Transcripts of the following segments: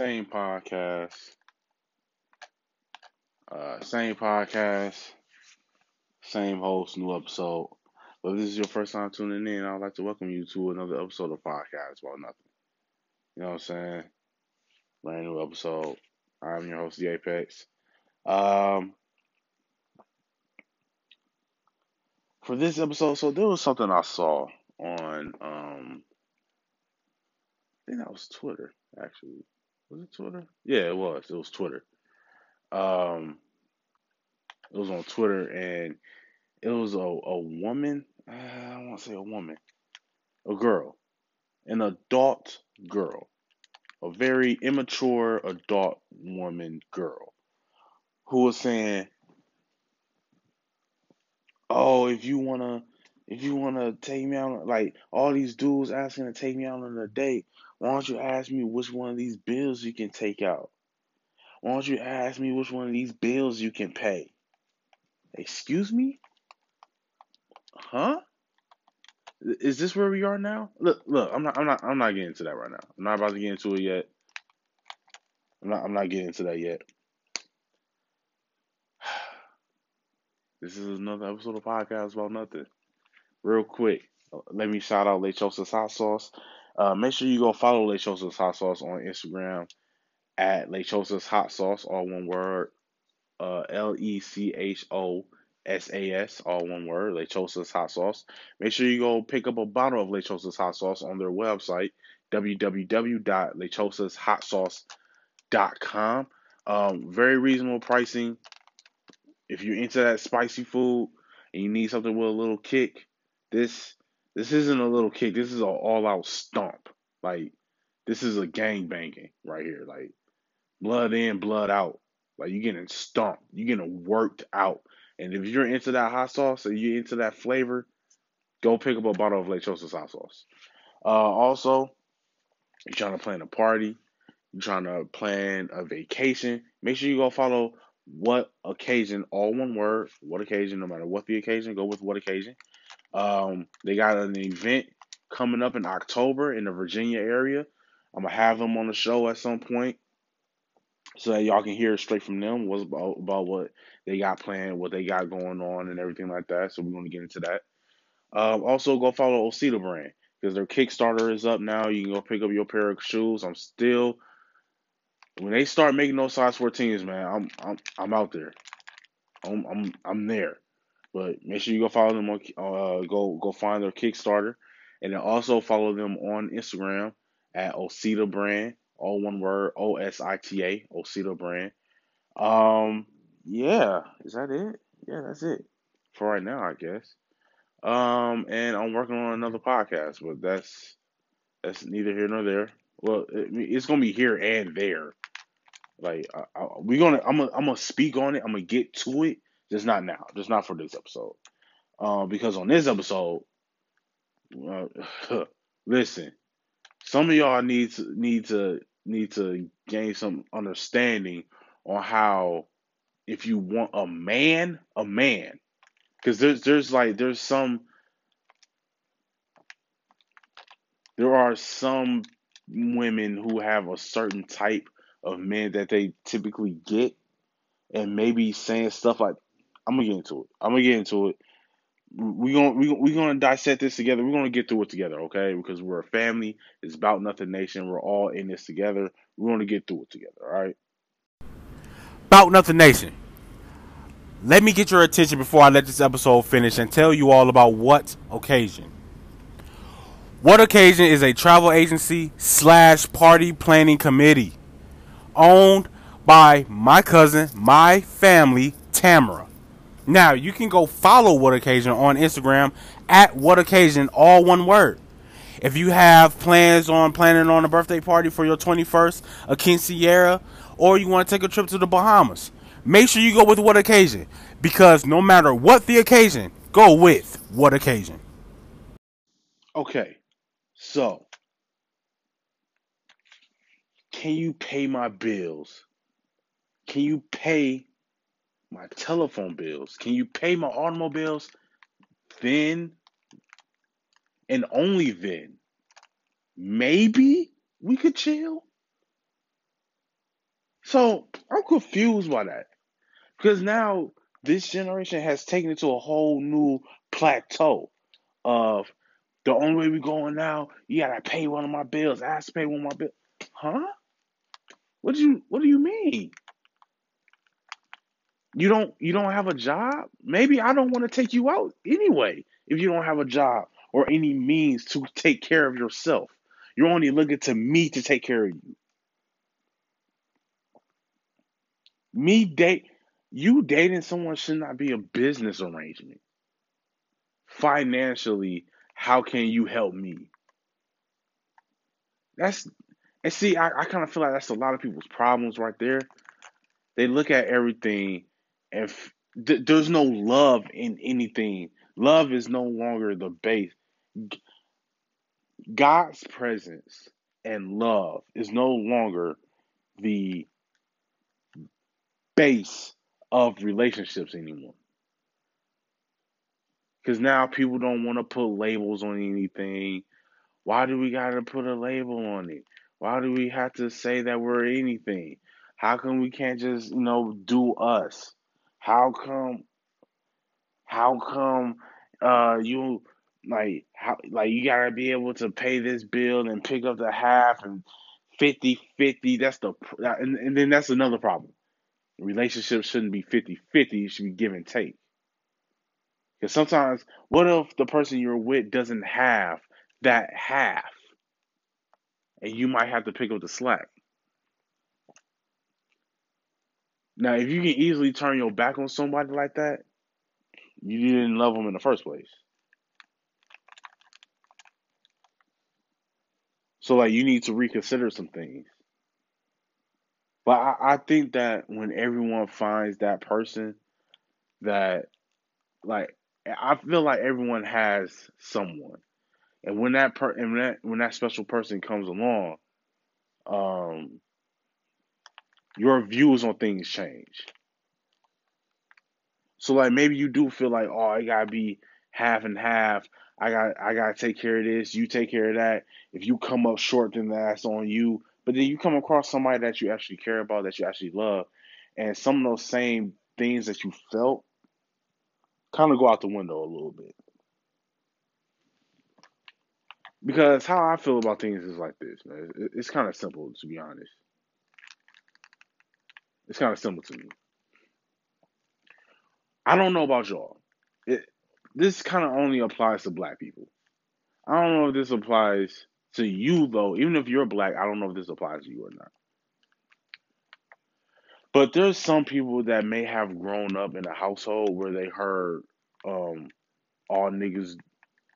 same podcast, uh, same podcast, same host, new episode. But if this is your first time tuning in, I'd like to welcome you to another episode of Podcast About Nothing. You know what I'm saying? Brand new episode. I'm your host, The Apex. Um, for this episode, so there was something I saw on, um, I think that was Twitter, actually. Was it Twitter? Yeah, it was. It was Twitter. Um, it was on Twitter, and it was a, a woman. Uh, I want to say a woman, a girl, an adult girl, a very immature adult woman girl, who was saying, "Oh, if you wanna." If you wanna take me out, like all these dudes asking to take me out on a date, why don't you ask me which one of these bills you can take out? Why don't you ask me which one of these bills you can pay? Excuse me? Huh? Is this where we are now? Look, look, I'm not I'm not I'm not getting into that right now. I'm not about to get into it yet. I'm not I'm not getting into that yet. This is another episode of podcast about nothing. Real quick, let me shout out Lechosa's Hot Sauce. Uh, make sure you go follow Lechosa's Hot Sauce on Instagram at Lechosa's Hot Sauce, all one word. Uh, L E C H O S A S, all one word. Lechosa's Hot Sauce. Make sure you go pick up a bottle of Lechosa's Hot Sauce on their website, www.lechosashotsauce.com. Um, very reasonable pricing. If you're into that spicy food and you need something with a little kick, this this isn't a little kick. This is an all out stomp. Like this is a gang banging right here. Like blood in, blood out. Like you getting stomped. You getting worked out. And if you're into that hot sauce or you're into that flavor, go pick up a bottle of Lechosa's hot sauce. Uh, also, you're trying to plan a party, you're trying to plan a vacation. Make sure you go follow what occasion, all one word, what occasion, no matter what the occasion, go with what occasion. Um, they got an event coming up in October in the Virginia area. I'm gonna have them on the show at some point so that y'all can hear straight from them what's about, about what they got planned, what they got going on, and everything like that. So we're gonna get into that. Um, also, go follow Osita brand because their Kickstarter is up now. You can go pick up your pair of shoes. I'm still when they start making those size 14s, man. I'm I'm I'm out there. I'm I'm I'm there. But make sure you go follow them on uh, go go find their Kickstarter, and then also follow them on Instagram at Osita Brand, all one word, O S I T A, Osita Brand. Um, yeah, is that it? Yeah, that's it for right now, I guess. Um, and I'm working on another podcast, but that's that's neither here nor there. Well, it, it's gonna be here and there. Like I, I, we're gonna, I'm gonna, I'm gonna speak on it. I'm gonna get to it just not now. Just not for this episode. Um, because on this episode, uh, listen, some of y'all need to need to need to gain some understanding on how if you want a man, a man, because there's there's like there's some there are some women who have a certain type of men that they typically get, and maybe saying stuff like I'm gonna get into it. I'm gonna get into it. We're gonna we we gonna dissect this together. We're gonna get through it together, okay? Because we're a family. It's about nothing nation. We're all in this together. We're gonna get through it together, all right? About Nothing Nation. Let me get your attention before I let this episode finish and tell you all about What Occasion. What Occasion is a travel agency slash party planning committee owned by my cousin, my family, Tamara. Now you can go follow What Occasion on Instagram at What Occasion, all one word. If you have plans on planning on a birthday party for your 21st, a quinceañera, or you want to take a trip to the Bahamas, make sure you go with What Occasion because no matter what the occasion, go with What Occasion. Okay, so can you pay my bills? Can you pay my telephone bills? Can you pay my automobiles? Then and only then, maybe we could chill. So I'm confused by that. Because now this generation has taken it to a whole new plateau of the only way we're going now, you gotta pay one of my bills. I have to pay one of my bills. Huh? What do you what do you mean? You don't you don't have a job? Maybe I don't want to take you out anyway if you don't have a job or any means to take care of yourself. You're only looking to me to take care of you. Me date you dating someone should not be a business arrangement. Financially, how can you help me? That's and see, I, I kind of feel like that's a lot of people's problems right there. They look at everything and f- th- there's no love in anything. Love is no longer the base. God's presence and love is no longer the base of relationships anymore. Because now people don't want to put labels on anything. Why do we got to put a label on it? Why do we have to say that we're anything? How come we can't just, you know, do us? How come how come uh you like how like you gotta be able to pay this bill and pick up the half and 50 50 that's the and, and then that's another problem. Relationships shouldn't be 50 50 it should be give and take. Because sometimes what if the person you're with doesn't have that half and you might have to pick up the slack now if you can easily turn your back on somebody like that you didn't love them in the first place. So like you need to reconsider some things. But I, I think that when everyone finds that person that like I feel like everyone has someone, and when that per and when that when that special person comes along, um, your views on things change. So like maybe you do feel like oh I gotta be half and half. I got I gotta take care of this. You take care of that. If you come up short, then that's on you. But then you come across somebody that you actually care about, that you actually love, and some of those same things that you felt kind of go out the window a little bit. Because how I feel about things is like this, man. It's kind of simple, to be honest. It's kind of simple to me. I don't know about y'all. It, this kind of only applies to black people. I don't know if this applies to you, though. Even if you're black, I don't know if this applies to you or not. But there's some people that may have grown up in a household where they heard um, all niggas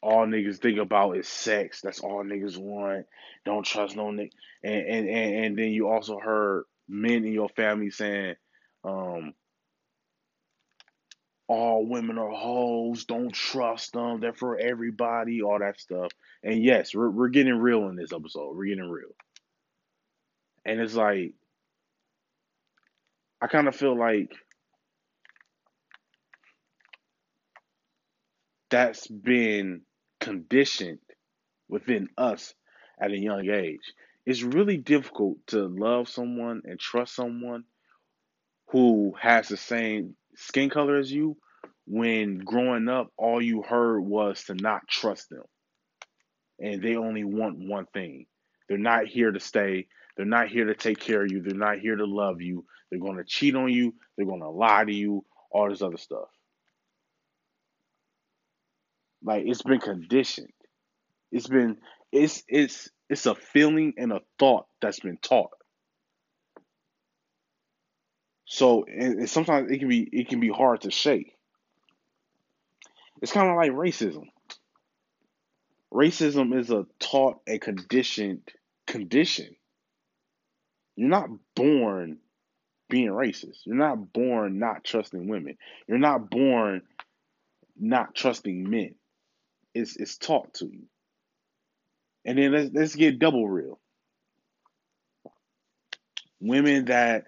all niggas think about is sex. That's all niggas want. Don't trust no nigga. And, and and and then you also heard men in your family saying, um, all women are hoes. Don't trust them. They're for everybody. All that stuff. And yes, we're we're getting real in this episode. We're getting real. And it's like I kind of feel like that's been conditioned within us at a young age. It's really difficult to love someone and trust someone who has the same skin color as you when growing up all you heard was to not trust them. And they only want one thing. They're not here to stay. They're not here to take care of you. They're not here to love you. They're going to cheat on you. They're going to lie to you. All this other stuff. Like it's been conditioned. It's been it's it's it's a feeling and a thought that's been taught. So and, and sometimes it can be it can be hard to shake. It's kind of like racism. Racism is a taught and conditioned condition. You're not born being racist. You're not born not trusting women. You're not born not trusting men. It's it's taught to you. And then let's let's get double real. Women that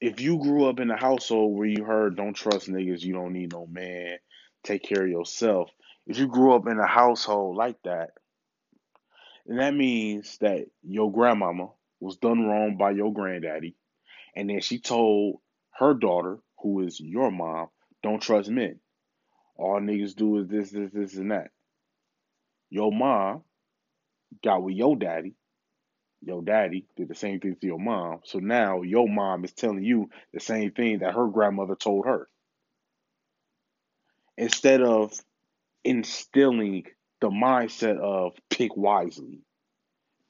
if you grew up in a household where you heard don't trust niggas, you don't need no man, take care of yourself. If you grew up in a household like that, then that means that your grandmama was done wrong by your granddaddy, And then she told her daughter, who is your mom, don't trust men. All niggas do is this, this, this, and that. Your mom got with your daddy. Your daddy did the same thing to your mom. So now your mom is telling you the same thing that her grandmother told her. Instead of instilling the mindset of pick wisely,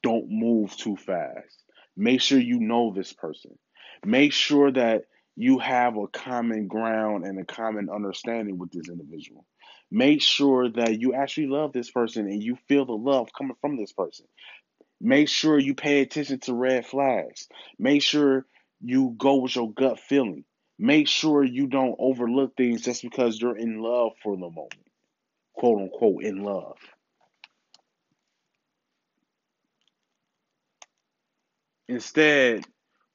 don't move too fast. Make sure you know this person. Make sure that you have a common ground and a common understanding with this individual. Make sure that you actually love this person and you feel the love coming from this person. Make sure you pay attention to red flags. Make sure you go with your gut feeling. Make sure you don't overlook things just because you're in love for the moment. Quote unquote, in love. Instead,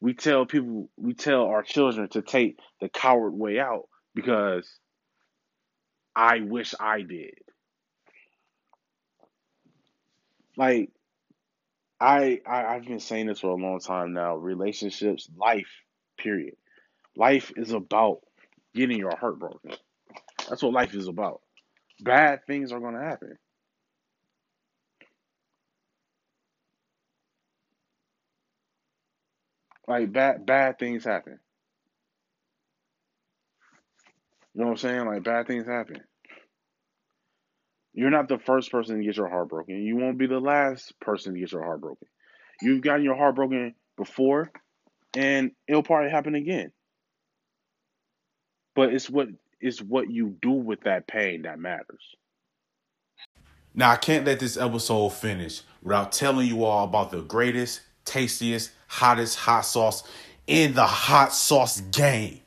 we tell people, we tell our children to take the coward way out because I wish I did. Like, I, I I've been saying this for a long time now. Relationships, life, period. Life is about getting your heart broken. That's what life is about. Bad things are gonna happen. Like bad bad things happen. You know what I'm saying? Like bad things happen. You're not the first person to get your heart broken. You won't be the last person to get your heart broken. You've gotten your heart broken before, and it'll probably happen again. But it's what it's what you do with that pain that matters. Now I can't let this episode finish without telling you all about the greatest, tastiest, hottest hot sauce in the hot sauce game.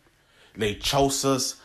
Lechosa's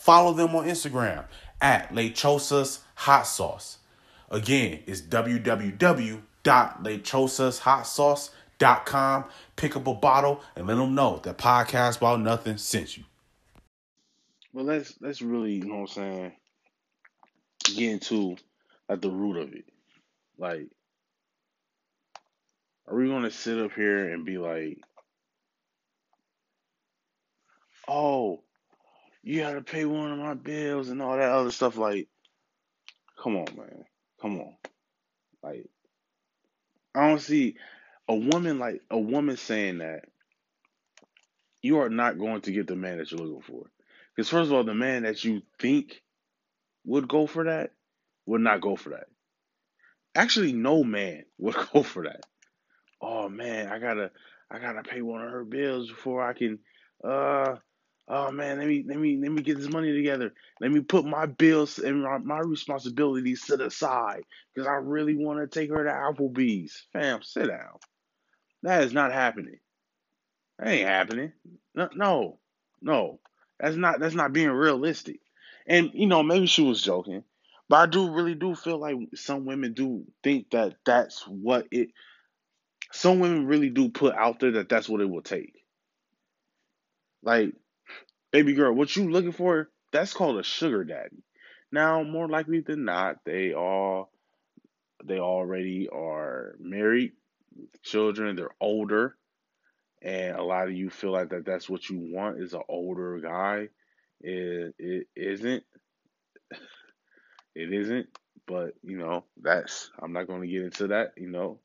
Follow them on Instagram at Lechosas Hot Sauce. Again, it's www.lechosashotsauce.com. Pick up a bottle and let them know that podcast about nothing sent you. Well, let's let's really, you know what I'm saying, get into at the root of it. Like, are we gonna sit up here and be like, oh, you gotta pay one of my bills and all that other stuff? Like, come on, man, come on. Like, I don't see a woman like a woman saying that you are not going to get the man that you're looking for. Because first of all, the man that you think would go for that would not go for that. Actually, no man would go for that. Oh man, I gotta I gotta pay one of her bills before I can uh oh man, let me let me let me get this money together. Let me put my bills and my, responsibilities to the side because I really want to take her to Applebee's. Fam, sit down. That is not happening. That ain't happening. No, no, no. That's not that's not being realistic. And you know, maybe she was joking, but I do really do feel like some women do think that that's what it. Some women really do put out there that that's what it will take. Like, baby girl, what you looking for? That's called a sugar daddy. Now, more likely than not, they all they already are married, children. They're older and a lot of you feel like that that's what you want is an older guy. It it isn't. It isn't. But you know that's I'm not going to get into that. You know,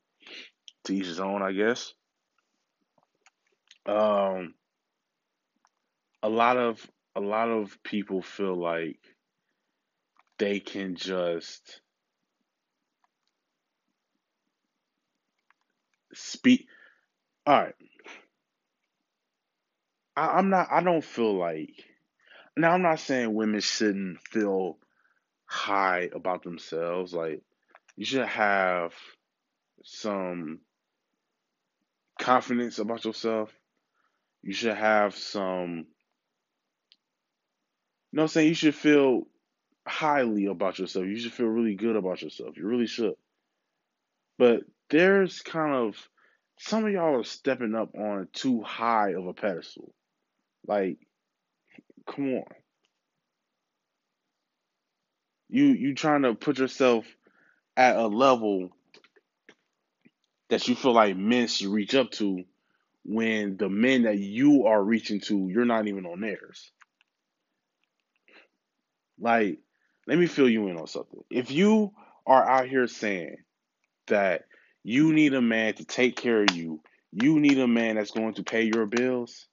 to each his own, I guess. Um, a lot of a lot of people feel like they can just speak. All right I, I'm not. I don't feel like. Now, I'm not saying women shouldn't feel high about themselves. Like, you should have some confidence about yourself. You should have some. Know what I'm saying? You should feel highly about yourself. You should feel really good about yourself. You really should. But there's kind of some of y'all are stepping up on too high of a pedestal. Like, come on. You you trying to put yourself at a level that you feel like men should reach up to when the men that you are reaching to, you're not even on theirs. Like, let me fill you in on something. If you are out here saying that you need a man to take care of you, you need a man that's going to pay your bills,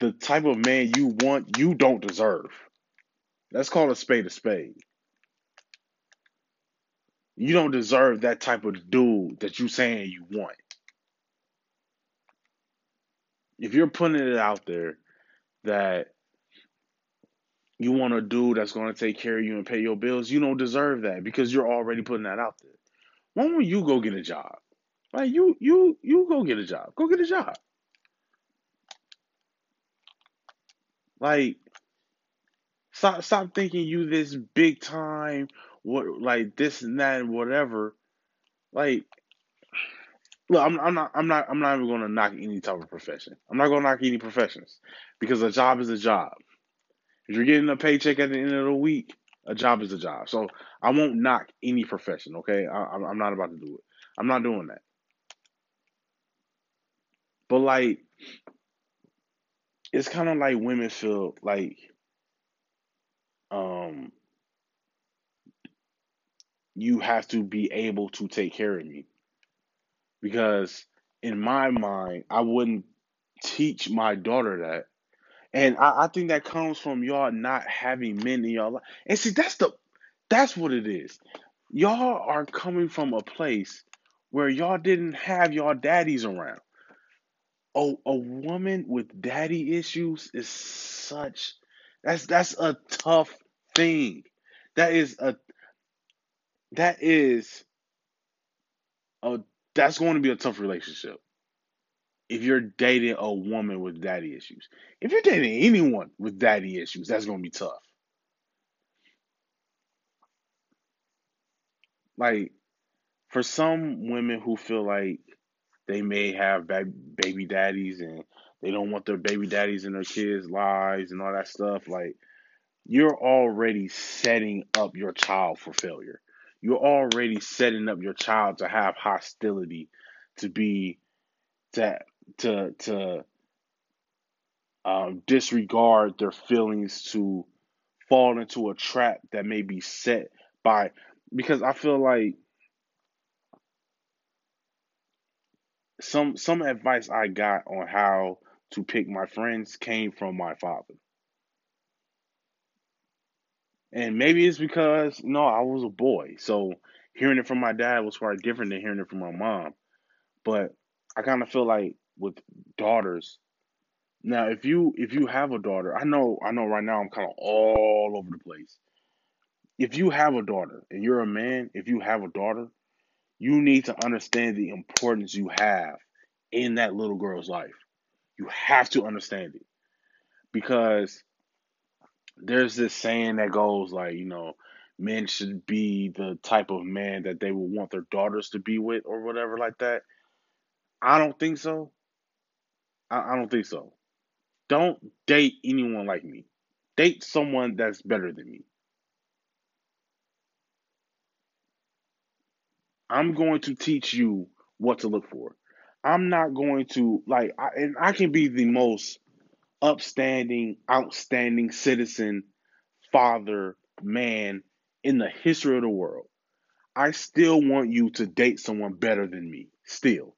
the type of man you want, you don't deserve. Let's call a spade a spade. You don't deserve that type of dude that you're saying you want. If you're putting it out there that you want a dude that's going to take care of you and pay your bills, you don't deserve that because you're already putting that out there. When don't you go get a job? Like you, you, you go get a job. Go get a job. Like, stop, stop thinking you this big time, what, like this and that and whatever. Like, look, I'm, I'm not, I'm not, I'm not even going to knock any type of profession. I'm not going to knock any professions because a job is a job. If you're getting a paycheck at the end of the week, a job is a job. So I won't knock any profession. Okay, I, I'm not about to do it. I'm not doing that. But like, it's kind of like women feel like, um, you have to be able to take care of me. Because in my mind, I wouldn't teach my daughter that. And I, I think that comes from y'all not having men in y'all life. And see, that's the that's what it is. Y'all are coming from a place where y'all didn't have y'all daddies around. Oh, a woman with daddy issues is such that's that's a tough thing. That is a that is a that's going to be a tough relationship. If you're dating a woman with daddy issues. If you're dating anyone with daddy issues, that's going to be tough. Like for some women who feel like they may have baby daddies and they don't want their baby daddies in their kids' lives and all that stuff, like you're already setting up your child for failure. You're already setting up your child to have hostility, to be to to to um, disregard their feelings, to fall into a trap that may be set by because I feel like some some advice I got on how to pick my friends came from my father. And maybe it's because no, I was a boy. So hearing it from my dad was quite different than hearing it from my mom. But I kind of feel like with daughters, now if you if you have a daughter, I know I know right now I'm kind of all over the place. If you have a daughter and you're a man, if you have a daughter, you need to understand the importance you have in that little girl's life. You have to understand it. Because there's this saying that goes like, you know, men should be the type of man that they would want their daughters to be with or whatever like that. I don't think so. I, I don't think so. Don't date anyone like me. Date someone that's better than me. I'm going to teach you what to look for. I'm not going to like, I, and I can be the most upstanding, outstanding citizen, father, man in the history of the world. I still want you to date someone better than me, still.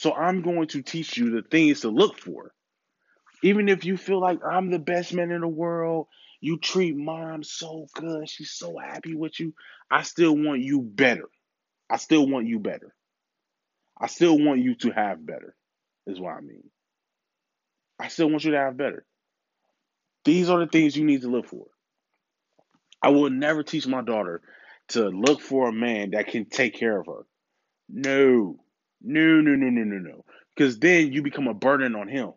So I'm going to teach you the things to look for. Even if you feel like I'm the best man in the world, you treat mom so good, she's so happy with you, I still want you better. I still want you better. I still want you to have better, is what I mean. I still want you to have better. These are the things you need to look for. I will never teach my daughter to look for a man that can take care of her. No. No, no, no, no, no, no. Because then you become a burden on him.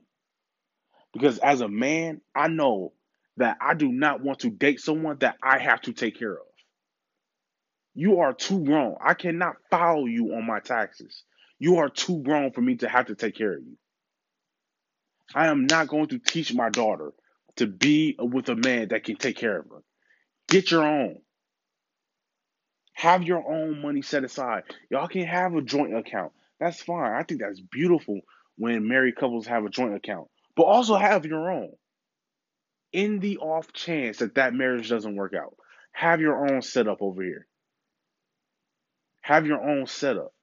Because as a man, I know that I do not want to date someone that I have to take care of. You are too grown. I cannot file you on my taxes. You are too grown for me to have to take care of you. I am not going to teach my daughter to be with a man that can take care of her. Get your own. Have your own money set aside. Y'all can have a joint account. That's fine. I think that's beautiful when married couples have a joint account, but also have your own. In the off chance that that marriage doesn't work out, have your own setup over here. Have your own setup.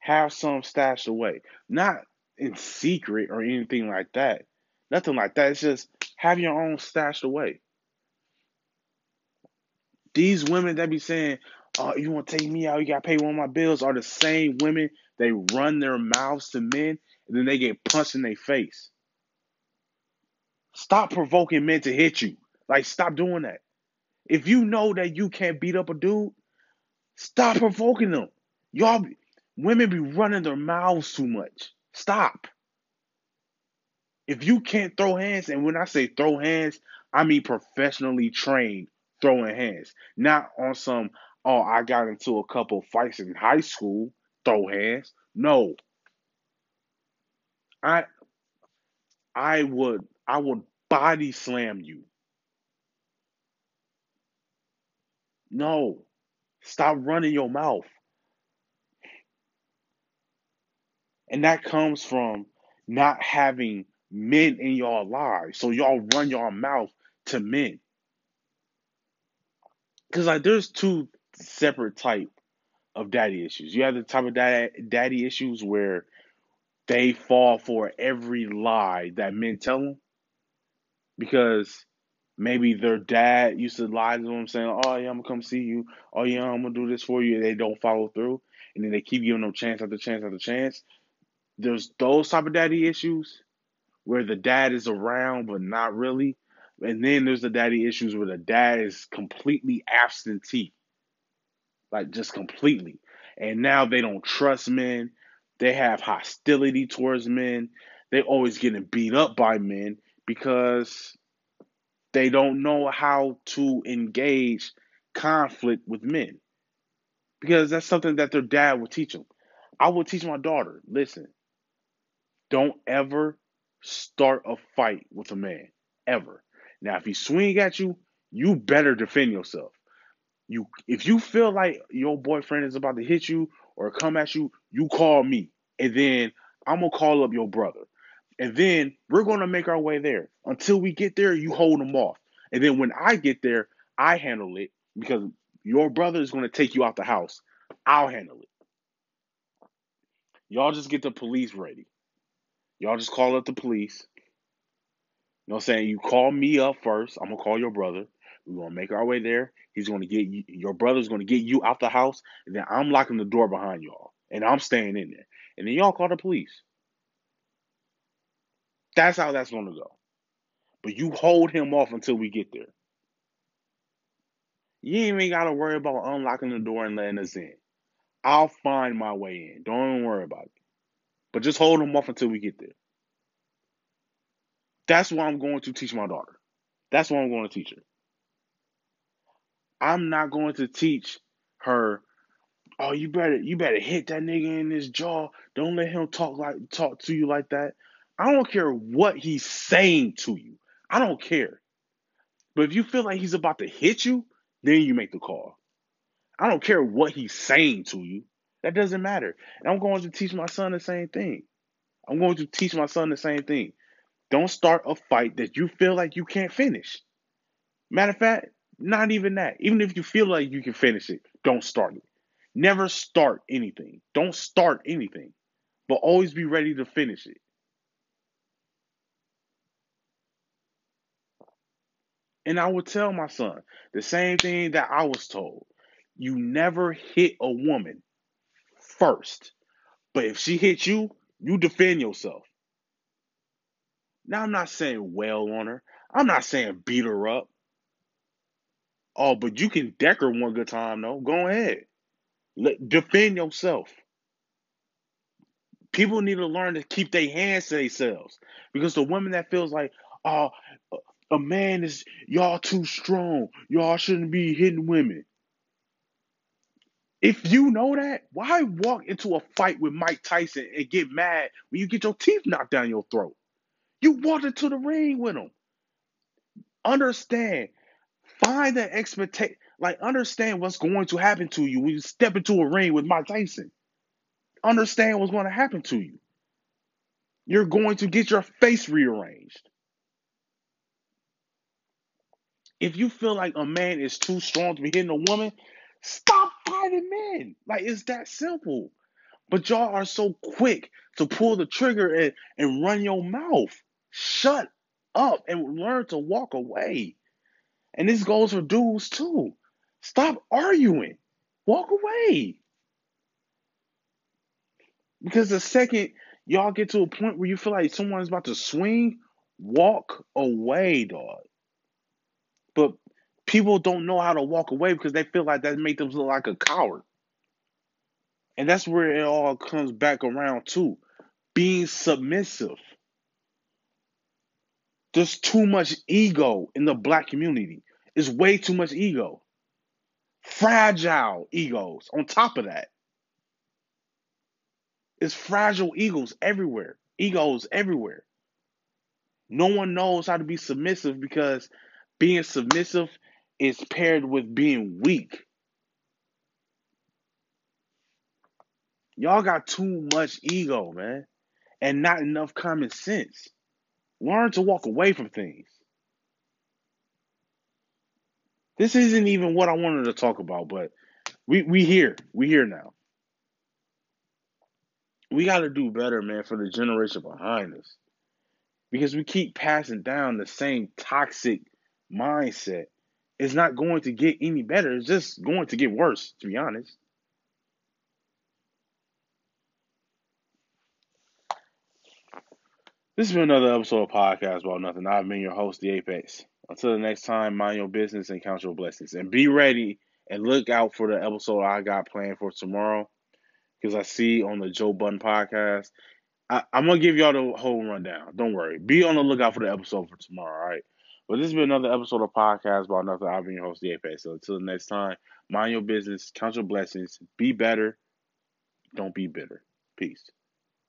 Have some stashed away. Not in secret or anything like that. Nothing like that. It's just have your own stashed away. These women that be saying, "Oh, you want to take me out? You got to pay one of my bills," are the same women they run their mouths to men and then they get punched in their face. Stop provoking men to hit you. Like, stop doing that. If you know that you can't beat up a dude, stop provoking them. Y'all, women be running their mouths too much. Stop. If you can't throw hands, and when I say throw hands, I mean professionally trained throwing hands, not on some, oh, I got into a couple fights in high school, throw hands. No. I I would I would body slam you. No. Stop running your mouth. And that comes from not having men in your lives. So y'all run your mouth to men. Cause like there's two separate type of daddy issues. You have the type of daddy issues where they fall for every lie that men tell them because maybe their dad used to lie to them saying, "Oh yeah, I'm gonna come see you. Oh yeah, I'm gonna do this for you." And they don't follow through, and then they keep giving them chance after chance after chance. There's those type of daddy issues where the dad is around but not really, and then there's the daddy issues where the dad is completely absentee, like just completely, and now they don't trust men. They have hostility towards men. They always getting beat up by men because they don't know how to engage conflict with men. Because that's something that their dad would teach them. I would teach my daughter, listen, don't ever start a fight with a man. Ever. Now if he swing at you, you better defend yourself. You if you feel like your boyfriend is about to hit you or come at you, you call me. And then I'm gonna call up your brother. And then we're gonna make our way there. Until we get there, you hold them off. And then when I get there, I handle it because your brother is gonna take you out the house. I'll handle it. Y'all just get the police ready. Y'all just call up the police. You know what I'm saying? You call me up first. I'm gonna call your brother. We're gonna make our way there. He's gonna get you, your brother's gonna get you out the house, and then I'm locking the door behind y'all, and I'm staying in there. And then y'all call the police. That's how that's gonna go. But you hold him off until we get there. You ain't even gotta worry about unlocking the door and letting us in. I'll find my way in. Don't even worry about it. But just hold him off until we get there. That's what I'm going to teach my daughter. That's what I'm going to teach her. I'm not going to teach her, oh, you better you better hit that nigga in his jaw. Don't let him talk like talk to you like that. I don't care what he's saying to you. I don't care. But if you feel like he's about to hit you, then you make the call. I don't care what he's saying to you. That doesn't matter. And I'm going to teach my son the same thing. I'm going to teach my son the same thing. Don't start a fight that you feel like you can't finish. Matter of fact, not even that. Even if you feel like you can finish it, don't start it. Never start anything. Don't start anything, but always be ready to finish it. And I would tell my son the same thing that I was told. You never hit a woman first. But if she hits you, you defend yourself. Now, I'm not saying wail on her. I'm not saying beat her up. Oh, but you can deck her one good time, though. Go ahead. Let, defend yourself. People need to learn to keep their hands to themselves because the woman that feels like, oh, a man is y'all too strong, y'all shouldn't be hitting women. If you know that, why walk into a fight with Mike Tyson and get mad when you get your teeth knocked down your throat? You walked into the ring with him. Understand, find that expectation, like understand what's going to happen to you when you step into a ring with Mike Tyson. Understand what's going to happen to you. You're going to get your face rearranged. If you feel like a man is too strong to be hitting a woman, stop fighting men. Like it's that simple. But y'all are so quick to pull the trigger and, and run your mouth. Shut up and learn to walk away. And this goes for dudes too. Stop arguing. Walk away. Because the second y'all get to a point where you feel like someone's about to swing, walk away, dog. But people don't know how to walk away because they feel like that makes them look like a coward. And that's where it all comes back around to being submissive. There's too much ego in the black community. It's way too much ego. Fragile egos on top of that. It's fragile egos everywhere. Egos everywhere. No one knows how to be submissive because being submissive is paired with being weak. Y'all got too much ego, man, and not enough common sense. Learn to walk away from things. This isn't even what I wanted to talk about, but we we here. We here now. We got to do better, man, for the generation behind us. Because we keep passing down the same toxic mindset. It's not going to get any better. It's just going to get worse, to be honest. This has been another episode of Podcast About Nothing. I've been your host, The Apex. Until the next time, mind your business and count your blessings. And be ready and look out for the episode I got planned for tomorrow. Because I see on the Joe Budden podcast, I, am going to give y'all the whole rundown. Don't worry. Be on the lookout for the episode for tomorrow, all right? But this has been another episode of Podcast About Nothing. I've been your host, Apex. So until the next time, mind your business, count your blessings, be better, don't be bitter. Peace.